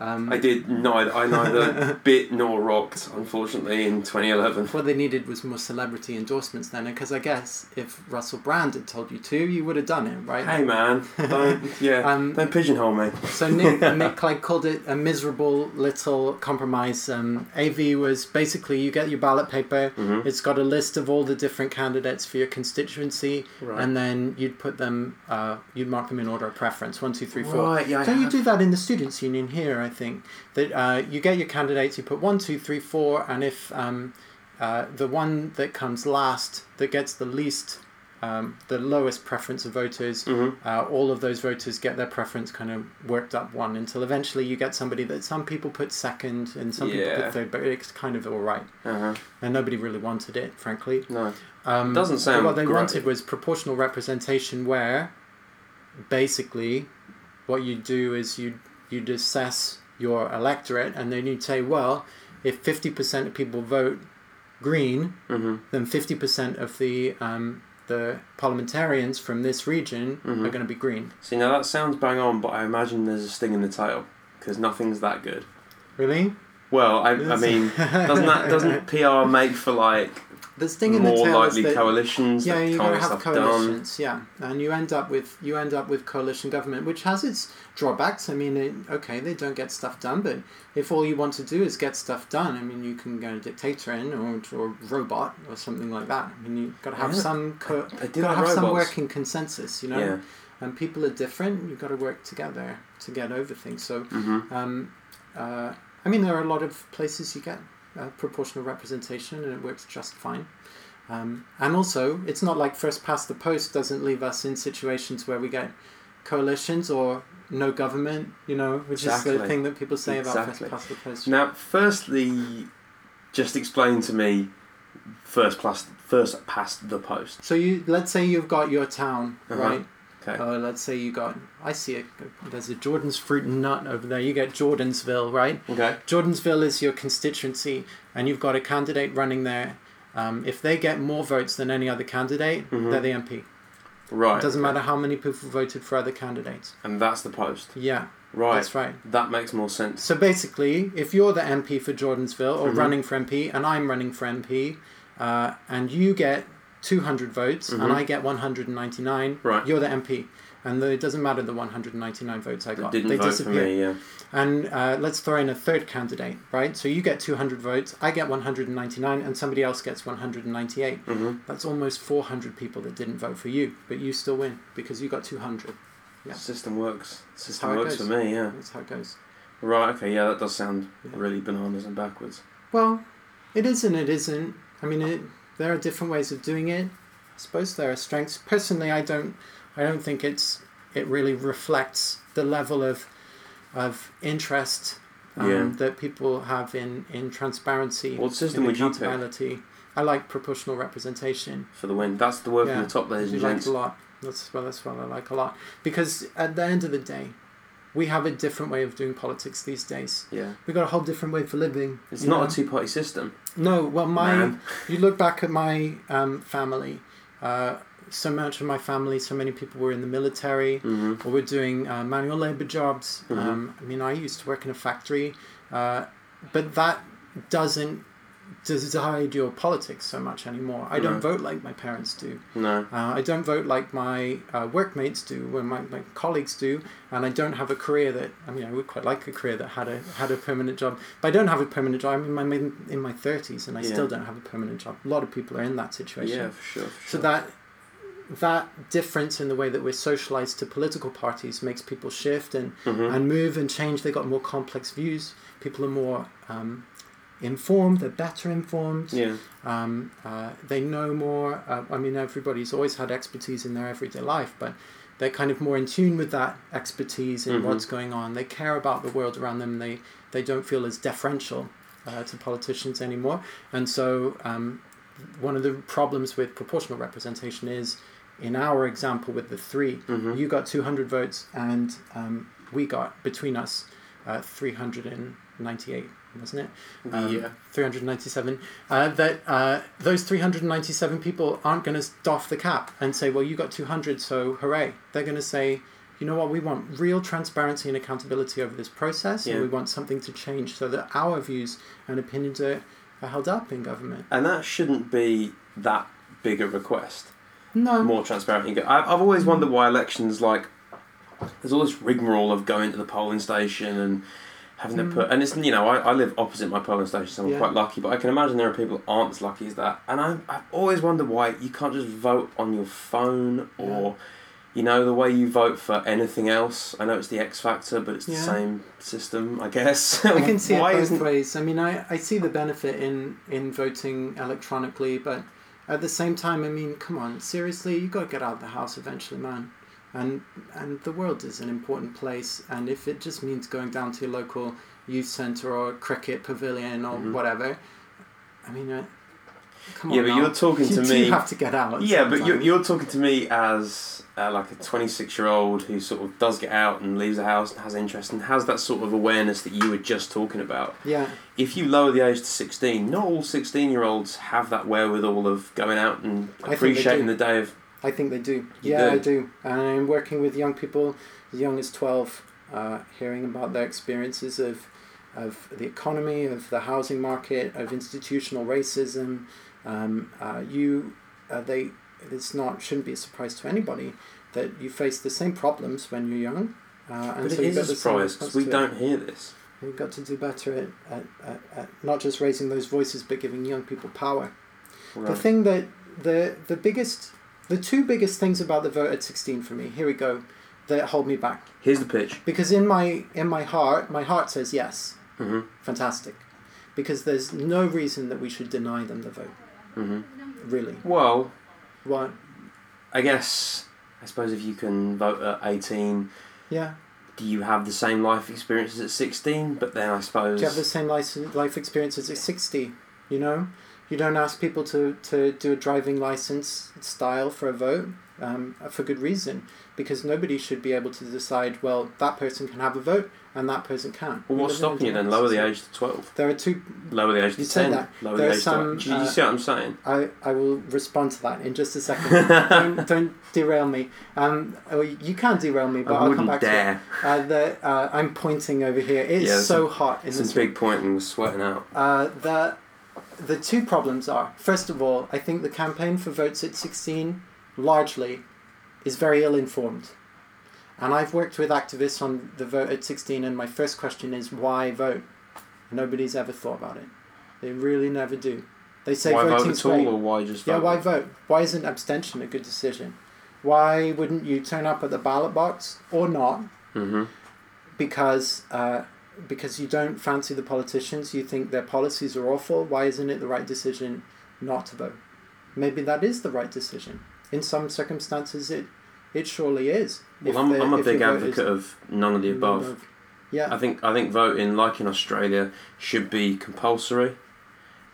Um, I did neither. I neither bit nor rocked. Unfortunately, in 2011. What they needed was more celebrity endorsements then, because I guess if Russell Brand had told you to, you would have done it, right? Hey man, don't yeah, Um, don't pigeonhole me. So Nick, Nick Clegg called it a miserable little compromise. Um, AV was basically you get your ballot paper. Mhm. It's got a list of all the different candidates for your constituency, Right. and then you'd put them, uh, you'd mark them in order of preference, one, two, three, four. Right, yeah, Don't you do that in the students' union here? I think that uh, you get your candidates, you put one, two, three, four, and if um, uh, the one that comes last that gets the least, um, the lowest preference of voters, Mhm. uh, all of those voters get their preference kind of worked up one until eventually you get somebody that some people put second and some people put third, but it's kind of all right. Uh-huh. And nobody really wanted it, frankly. No. Um, Doesn't sound What they great. wanted was proportional representation, where basically what you do is you you'd assess your electorate, and then you'd say, well, if fifty percent of people vote green, hmm then fifty percent of the um, the parliamentarians from this region Mhm. are going to be green. See, now that sounds bang on, but I imagine there's a sting in the tail because nothing's that good. Really? Well, I, I mean, doesn't that doesn't PR make for like the sting in the more tail is likely that coalitions yeah, you can't gotta have stuff done? coalitions, yeah, and you end up with you end up with coalition government, which has its drawbacks. I mean, it, okay, they don't get stuff done, but if all you want to do is get stuff done, I mean, you can go dictator in or or robot or something like that. I mean, you've got to have Yeah. some co- They do got to have some working consensus, you know. Yeah. And people are different. You've got to work together to get over things. So, hmm um, uh, I mean, there are a lot of places you get uh, proportional representation, and it works just fine. Um, and also, it's not like first past the post doesn't leave us in situations where we get coalitions or no government, you know, which is the thing that people say about first past the post. Now, firstly, just explain to me first plus first past the post. So you let's say you've got your town, Uh-huh. right? Okay. Uh, let's say you got I see it. There's a Jordan's fruit and nut over there. You get Jordansville, right? Okay. Jordansville is your constituency, and you've got a candidate running there. Um, if they get more votes than any other candidate, Mhm. they're the MP. Right. It doesn't matter how many people voted for other candidates. And that's the post. Yeah, Right. that's right. That makes more sense. So basically, if you're the MP for Jordansville or Mhm. running for MP, and I'm running for MP, uh, and you get 200 votes and Mhm. I get 199, Right. you're the MP. And the, it doesn't matter the 199 votes I got. didn't they vote disappear. for me. Yeah. And uh, let's throw in a third candidate, right? So you get 200 votes, I get 199, and somebody else gets 198. hmm That's almost 400 people that didn't vote for you, but you still win because you got 200. Yeah. System works. System works for me. Yeah. That's how it goes. Right. Okay. Yeah. That does sound Yeah. really bananas and backwards. Well, it is and it isn't. I mean, it, there are different ways of doing it. I suppose there are strengths. Personally, I don't. I don't think it's. It really reflects the level of, of interest um, Yeah. that people have in in transparency. What system would you pick. I like proportional representation. for the win? That's the word Yeah. from the top, ladies and like a lot. That's well, that's what I like a lot because at the end of the day, we have a different way of doing politics these days. Yeah. We've got a whole different way for living. It's not know? a two-party system. No, well, my Man. you look back at my um, family. Uh, so much of my family, so many people were in the military hmm or were doing uh, manual labor jobs. Mhm. Um, I mean, I used to work in a factory, uh, but that doesn't decide your politics so much anymore. I don't vote like my parents do. No. Uh, I don't vote like my uh, workmates do, when my, my colleagues do, and I don't have a career that I mean I would quite like a career that had a had a permanent job, but I don't have a permanent job. I'm in my in my thirties, and I Yeah. still don't have a permanent job. A lot of people are in that situation. Yeah, for sure. For So that that difference in the way that we're socialized to political parties makes people shift and Mhm. and move and change. They got more complex views. People are more um, informed. They're better informed. Yeah. Um, uh, they know more. Uh, I mean, everybody's always had expertise in their everyday life, but they're kind of more in tune with that expertise in Mhm. what's going on. They care about the world around them. They they don't feel as deferential uh, to politicians anymore. And so, um, one of the problems with proportional representation is, in our example with the 3 Mhm. you got two hundred votes, and um, we got between us uh, three hundred and ninety-eight, wasn't it? um, yeah. 397 uh, that uh, those 397 people aren't going to doff the cap and say well you got 200 so hooray they're going to say you know what we want real transparency and accountability over this process Yeah. and we want something to change so that our views and opinions are, are held up in government And that shouldn't be that big a request. No More transparent. You I- I've always wondered why elections like there's all this rigmarole of going to the polling station and having to Mm. put and it's you know I, I live opposite my polling station so I'm Yeah. quite lucky but I can imagine there are people who aren't as lucky as that and I I've always wondered why you can't just vote on your phone or you know the way you vote for anything else I know it's the X factor but it's the same system I guess I can see it why both isn't ways. I mean, I, I see the benefit in, in voting electronically, but at the same time, I mean, come on, seriously, you got to get out of the house eventually, man. And and the world is an important place, and if it just means going down to your local youth centre or cricket pavilion or Mhm. whatever, I mean, uh, come Yeah, but now. you're talking you to me. You have to get out. Yeah, but you're, you're talking to me as uh, like a 26 year old who sort of does get out and leaves the house and has interest and has that sort of awareness that you were just talking about. Yeah, If you lower the age to 16, not all 16 year olds have that wherewithal of going out and I think they appreciating the day of. I think they do. You yeah, do? I do. And I'm working with young people as young as 12, uh, hearing about their experiences of, of the economy, of the housing market, of institutional racism. Um, uh, you, uh, they, it's not, shouldn't be a surprise to anybody that you face the same problems when you're young. Uh, and But so it is a surprise because we don't hear this. We've got to do better at, at, at, at not just raising those voices, but giving young people power. The thing that the the biggest, the two biggest things about the vote at sixteen for me. Here we go, that hold me back Here's the pitch. because in my in my heart, my heart says yes, hmm fantastic, because there's no reason that we should deny them the vote. Hmm Really, Well, what? I guess, I suppose if you can vote at 18, Yeah. do you have the same life experiences at 16? But then I suppose. Do you have the same life life experience as at sixty? You know, you don't ask people to to do a driving license style for a vote. Um, for good reason, because nobody should be able to decide. Well, that person can have a vote, and that person can't. Well, what's a stopping you then? Lower the age to 12. There are two Lower the age to 10. that. Lower There the age some, to. Do you, uh, see what I'm saying? I, I will respond to that in just a second. don't, don't derail me. Um, oh, you can derail me, but I I'll come back dare. to it. Uh, the, uh, I'm pointing over here. It's Yeah, so hot in Some this big point and was sweating out. Uh, the the two problems are first of all, I think the campaign for votes at 16 largely is very ill informed. And I've worked with activists on the vote at 16, and my first question is why vote? Nobody's ever thought about it. They really never do. They say why vote voting's at all, great. or why just Yeah, why vote? Why isn't abstention a good decision? Why wouldn't you turn up at the ballot box or not Mm-hmm. because uh, because you don't fancy the politicians, you think their policies are awful. Why isn't it the right decision not to vote? Maybe that is the right decision. In some circumstances, it it surely is. Well, I'm, I'm a big advocate of none of the above. of- Yeah, I think I think voting, like in Australia, should be compulsory,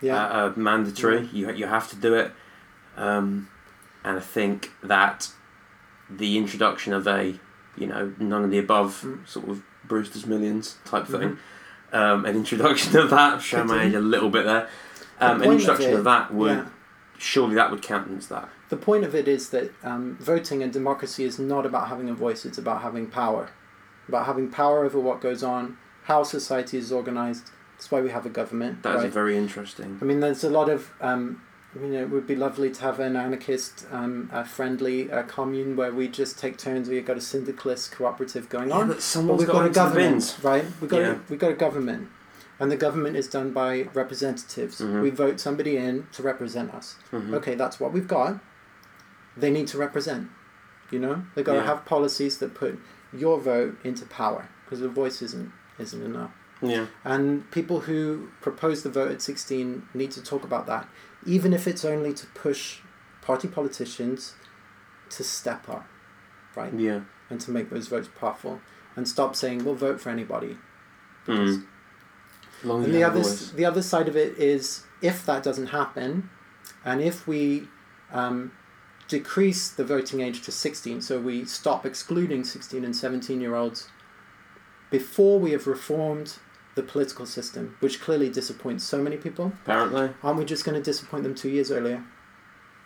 yeah, uh, uh, mandatory. You you have to do it, um, and I think that the introduction of a you know none of the above Mm. sort of Brewster's Millions type Mhm. thing, um, an introduction of that show my age a little bit there. Um, an point of introduction it- of that would yeah. Surely that would countenance that. The point of it is that um, voting and democracy is not about having a voice, it's about having power. About having power over what goes on, how society is organized. That's why we have a government. That is right? very interesting. I mean, there's a lot of, um, you know, it would be lovely to have an anarchist, um, a friendly uh, commune where we just take turns. We've got a syndicalist cooperative going on. but But we've got, got, a government, right? We've got, Yeah. a, we've got a government. And the government is done by representatives. Mhm. We vote somebody in to represent us. Mhm. Okay, that's what we've got. They need to represent. You know, they've got Yeah. to have policies that put your vote into power because the voice isn't isn't enough. Yeah. And people who propose the vote at sixteen need to talk about that, even if it's only to push party politicians to step up, right, Yeah. and to make those votes powerful, and stop saying we'll vote for anybody. Because Mm. Long and the other, the other side of it is if that doesn't happen, and if we um, decrease the voting age to 16, so we stop excluding 16 and 17 year olds before we have reformed the political system, which clearly disappoints so many people, Apparently. aren't we just going to disappoint them two years earlier?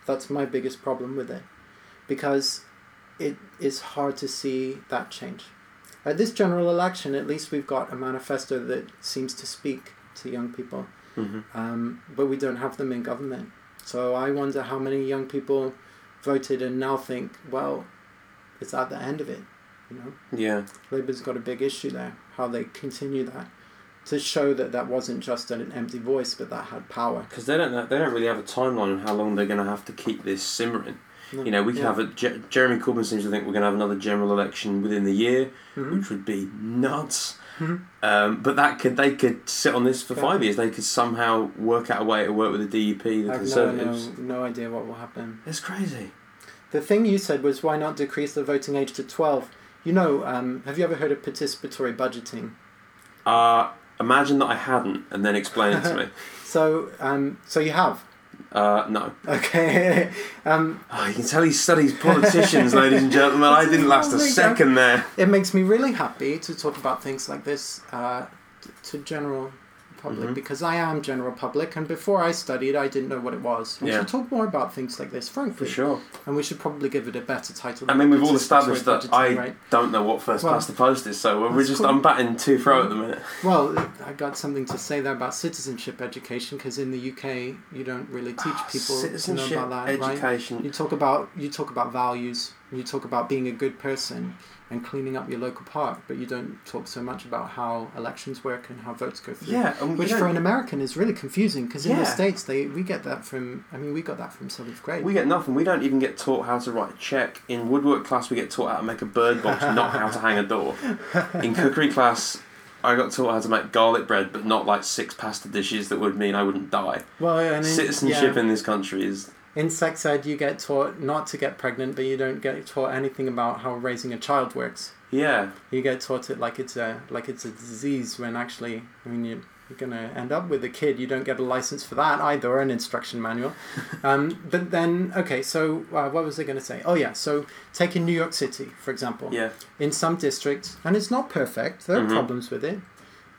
That's my biggest problem with it. Because it is hard to see that change. At this general election, at least we've got a manifesto that seems to speak to young people, hmm um, but we don't have them in government. So I wonder how many young people voted and now think, well, it's at the end of it. You know, Yeah. Labour's got a big issue there. How they continue that to show that that wasn't just an empty voice, but that had power. Because they don't they don't really have a timeline on how long they're going to have to keep this simmering. You know, we could Yeah. have a Je- Jeremy Corbyn seems to think we're going to have another general election within the year, Mhm. which would be nuts. Mhm. Um, but that could they could sit on this for Yeah. five years. They could somehow work out a way to work with the DUP, the I have no, Conservatives. no, no idea what will happen. It's crazy. The thing you said was why not decrease the voting age to 12? You know, um, have you ever heard of participatory budgeting? Uh, imagine that I hadn't, and then explain it to me. So, um, so you have. Uh, no. Okay. um, Oh, you can tell he studies politicians, ladies and gentlemen. I didn't last a second there. it makes me really happy to talk about things like this uh, to general public Mhm. because I am general public, and before I studied, I didn't know what it was. We Yeah. should talk more about things like this, frankly. For sure. and we should probably give it a better title. I mean, we've all established that I right? don't know what first Well, past the post is, so we're just cool. I'm batting two throw at the minute. Well, I got something to say there about citizenship education because in the UK you don't really teach people to know about that, right? education. You talk about you talk about values. You talk about being a good person and cleaning up your local park, but you don't talk so much about how elections work and how votes go through. Yeah, Which for an American is really confusing because in the states they we get that from I mean we got that from seventh grade. we get nothing. We don't even get taught how to write a check. In woodwork class, we get taught how to make a bird box, not how to hang a door. In cookery class, I got taught how to make garlic bread, but not like six pasta dishes that would mean I wouldn't die. well, and in, Citizenship yeah, in this country is in sex ed you get taught not to get pregnant, but you don't get taught anything about how raising a child works. yeah. You get taught it like it's a like it's a disease when actually I mean you you're gonna end up with a kid. You don't get a license for that either, or an instruction manual. um, but then okay, so uh, what was I gonna say? Oh yeah, so take in New York City for example. Yeah. In some districts, and it's not perfect. There are Mhm. problems with it.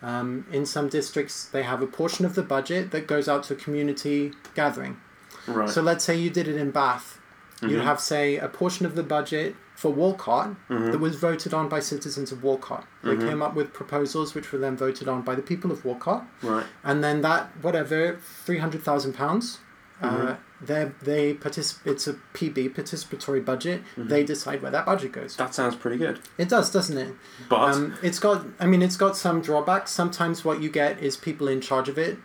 Um, in some districts, they have a portion of the budget that goes out to community gathering. Right. So let's say you did it in Bath. You'd Mhm. have, say, a portion of the budget for Walcot Mhm. that was voted on by citizens of Walcot. They Mhm. came up with proposals which were then voted on by the people of Walcot, Right. and then that whatever three hundred thousand pounds. Uh, Mhm. they they particip- It's a PB participatory budget. Mhm. They decide where that budget goes. That sounds pretty good. It does, doesn't it? But Um, it's got. I mean, it's got some drawbacks. Sometimes what you get is people in charge of it,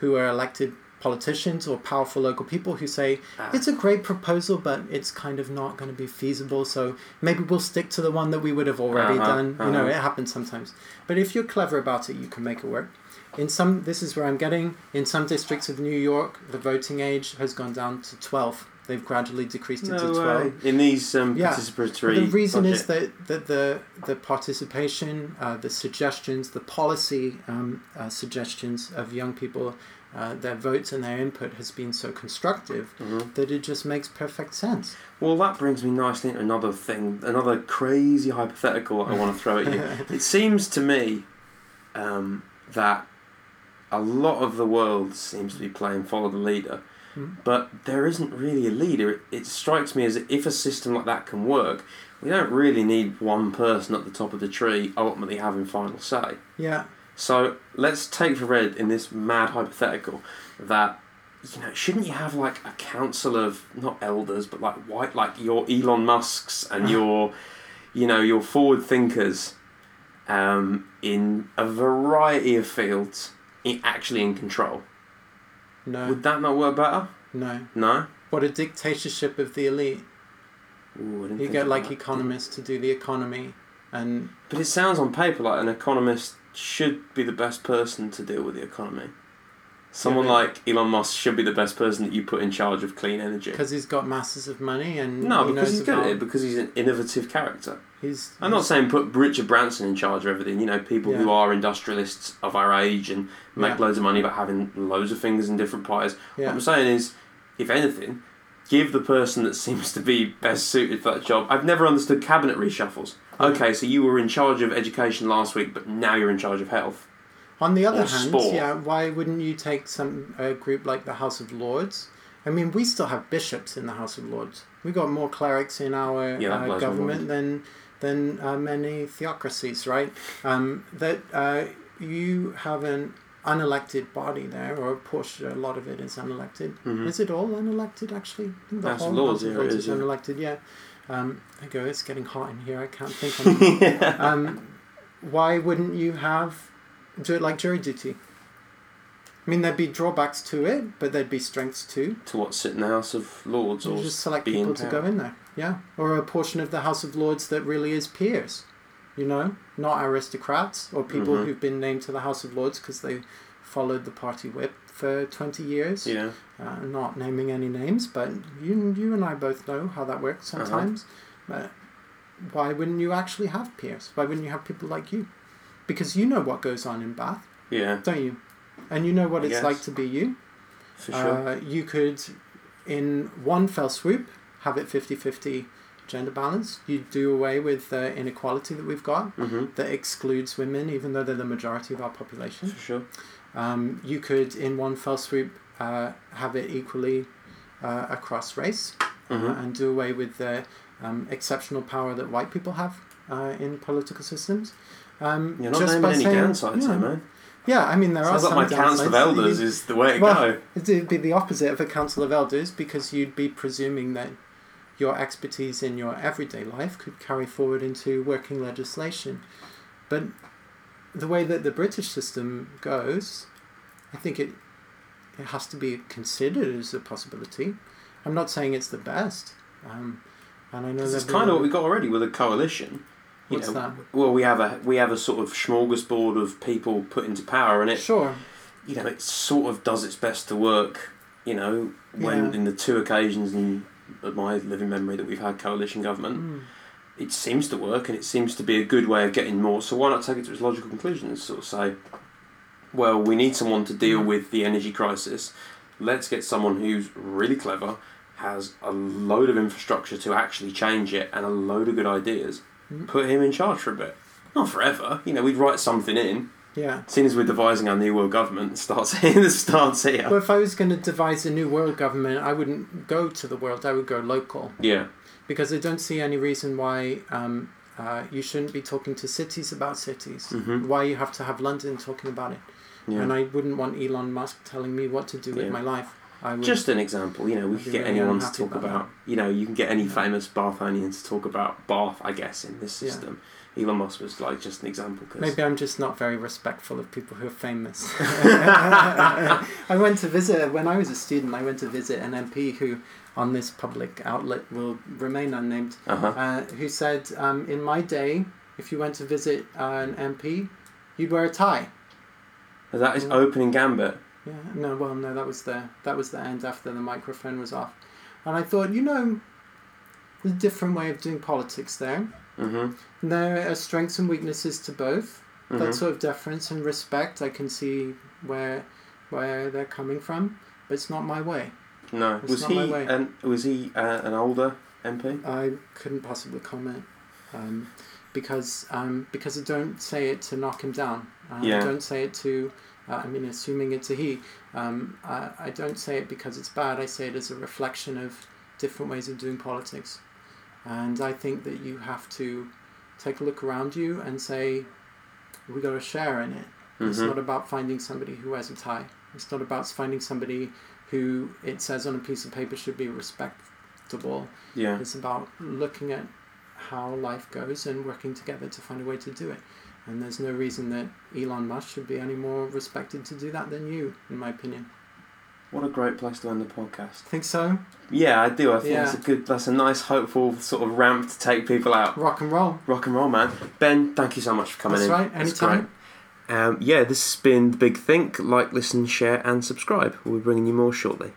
who are elected politicians or powerful local people who say Ah. it's a great proposal, but it's kind of not going to be feasible. So maybe we'll stick to the one that we would have already Uh-huh, done. You know, uh-huh. it happens sometimes. But if you're clever about it, you can make it work. In some, this is where I'm getting. In some districts of New York, the voting age has gone down to twelve. They've gradually decreased it to twelve. way. In these um, Yeah. participatory. But the reason is that, that the the participation, uh, the suggestions, the policy um, uh, suggestions of young people, uh, their votes and their input has been so constructive Mhm. that it just makes perfect sense. Well, that brings me nicely into another thing, another crazy hypothetical I want to throw at you. it seems to me um, that a lot of the world seems to be playing follow the leader, Hmm. but there isn't really a leader. It, it strikes me as if a system like that can work, we don't really need one person at the top of the tree ultimately having final say. Yeah, So let's take for read in this mad hypothetical that you know shouldn't you have like a council of not elders but like white like your Elon Musk's and your you know your forward thinkers um, in a variety of fields actually in control. no, Would that not work better? no. No. What a dictatorship of the elite. Ooh, You get like that. economists to do the economy, and But it sounds on paper like an economist should be the best person to deal with the economy. Someone but- like Elon Musk should be the best person that you put in charge of clean energy. because he's got masses of money and No, he because he's good at it, because he's an innovative character. He's, I'm not saying put Richard Branson in charge of everything, you know, people who are industrialists of our age and make Yeah. loads of money but having loads of fingers in different pies. What I'm saying is, if anything, give the person that seems to be best suited for that job. I've never understood cabinet reshuffles. Okay, so you were in charge of education last week, but now you're in charge of health. On the other hand, sport. yeah, why wouldn't you take some a group like the House of Lords? I mean, we still have bishops in the House of Lords. We've got more clerics in our Yeah, uh, government than than uh, many theocracies, right? Um, that uh, you have an unelected body there, or a portion, a lot of it is unelected. Mhm. Is it all unelected? Actually, I the House of whole Lords, of yeah, is, yeah. unelected. Yeah. Um, you go. It's getting hot in here. I can't think. Yeah. um, why wouldn't you have do it like jury duty? I mean, there'd be drawbacks to it, but there'd be strengths too. to what sit in the House of Lords You or just select people to go in there, yeah, or a portion of the House of Lords that really is peers, you know, not aristocrats or people Mhm. who've been named to the House of Lords because they followed the party whip for twenty years. Yeah. Uh, not naming any names, but you you and I both know how that works Uh-huh. sometimes. But why wouldn't you actually have peers? Why wouldn't you have people like you? Because you know what goes on in Bath, Yeah, don't you? And you know what I it's guess. like to be you. for sure. Uh, you could, in one fell swoop, have it 50 50 gender balance. You do away with the inequality that we've got hmm that excludes women, even though they're the majority of our population. For sure. Um, you could, in one fell swoop, uh, have it equally uh, across race uh, Mhm. and do away with the um, exceptional power that white people have uh, in political systems. Um, You're not just naming any saying- downsides yeah. man. Yeah, I mean, there Sounds are like my council of elders You- is the way to Well, go. It'd be the opposite of a council of elders because you'd be presuming that your expertise in your everyday life could carry forward into working legislation. But the way that the British system goes, I think it it has to be considered as a possibility. I'm not saying it's the best, um, and I know This is that kind of what we got already with a coalition. You What's know, that? Well, we have a we have a sort of smorgasbord of people put into power, and it Sure. you know it sort of does its best to work. You know, when Yeah. in the two occasions in my living memory that we've had coalition government, Mm. it seems to work, and it seems to be a good way of getting more. So why not take it to its logical conclusion and sort of say, well, we need someone to deal Mm. with the energy crisis. Let's get someone who's really clever, has a load of infrastructure to actually change it, and a load of good ideas. Mm. Put him in charge for a bit. Not forever. You know, we'd write something in, Yeah. Seeing as we're devising our new world government, it starts here. Starts here. Well, if I was going to devise a new world government, I wouldn't go to the world. I would go local yeah. because I don't see any reason why um, uh, you shouldn't be talking to cities about cities. Mhm. Why you have to have London talking about it. Yeah. And I wouldn't want Elon Musk telling me what to do with my life. I would, Just an example, you know, we could get really anyone to talk about about, you know, you can get any famous Bathonian to talk about Bath, I guess, in this Yeah. system. Elon Musk was like just an example. Cause, Maybe I'm just not very respectful of people who are famous. I went to visit, when I was a student, I went to visit an MP who, on this public outlet, will remain unnamed, Uh-huh. uh, who said, um, In my day, if you went to visit uh, an MP, you'd wear a tie. That is opening gambit. Yeah, no, well, no, that was the that was the end after the microphone was off, and I thought, you know, there's a different way of doing politics there. Mm-hmm. There are strengths and weaknesses to both. Mhm. That sort of deference and respect, I can see where where they're coming from, but it's not my way. No, It's was not he my way. an was he uh, an older MP? I couldn't possibly comment um, because um, because I don't say it to knock him down. Uh, Yeah. I don't say it to. Uh, I mean, assuming it's a he. Um, I, I don't say it because it's bad. I say it as a reflection of different ways of doing politics, and I think that you have to take a look around you and say, we got a share in it. It's Mhm. not about finding somebody who wears a tie. It's not about finding somebody who it says on a piece of paper should be respectable. Yeah. It's about looking at how life goes and working together to find a way to do it. And there's no reason that Elon Musk should be any more respected to do that than you, in my opinion. What a great place to end the podcast. Think so? Yeah, I do. I think Yeah. it's a good. That's a nice, hopeful sort of ramp to take people out. Rock and roll. Rock and roll, man. Ben, thank you so much for coming That's in. right, anytime. Um, yeah, this has been the Big Think. Like, listen, share, and subscribe. We'll be bringing you more shortly.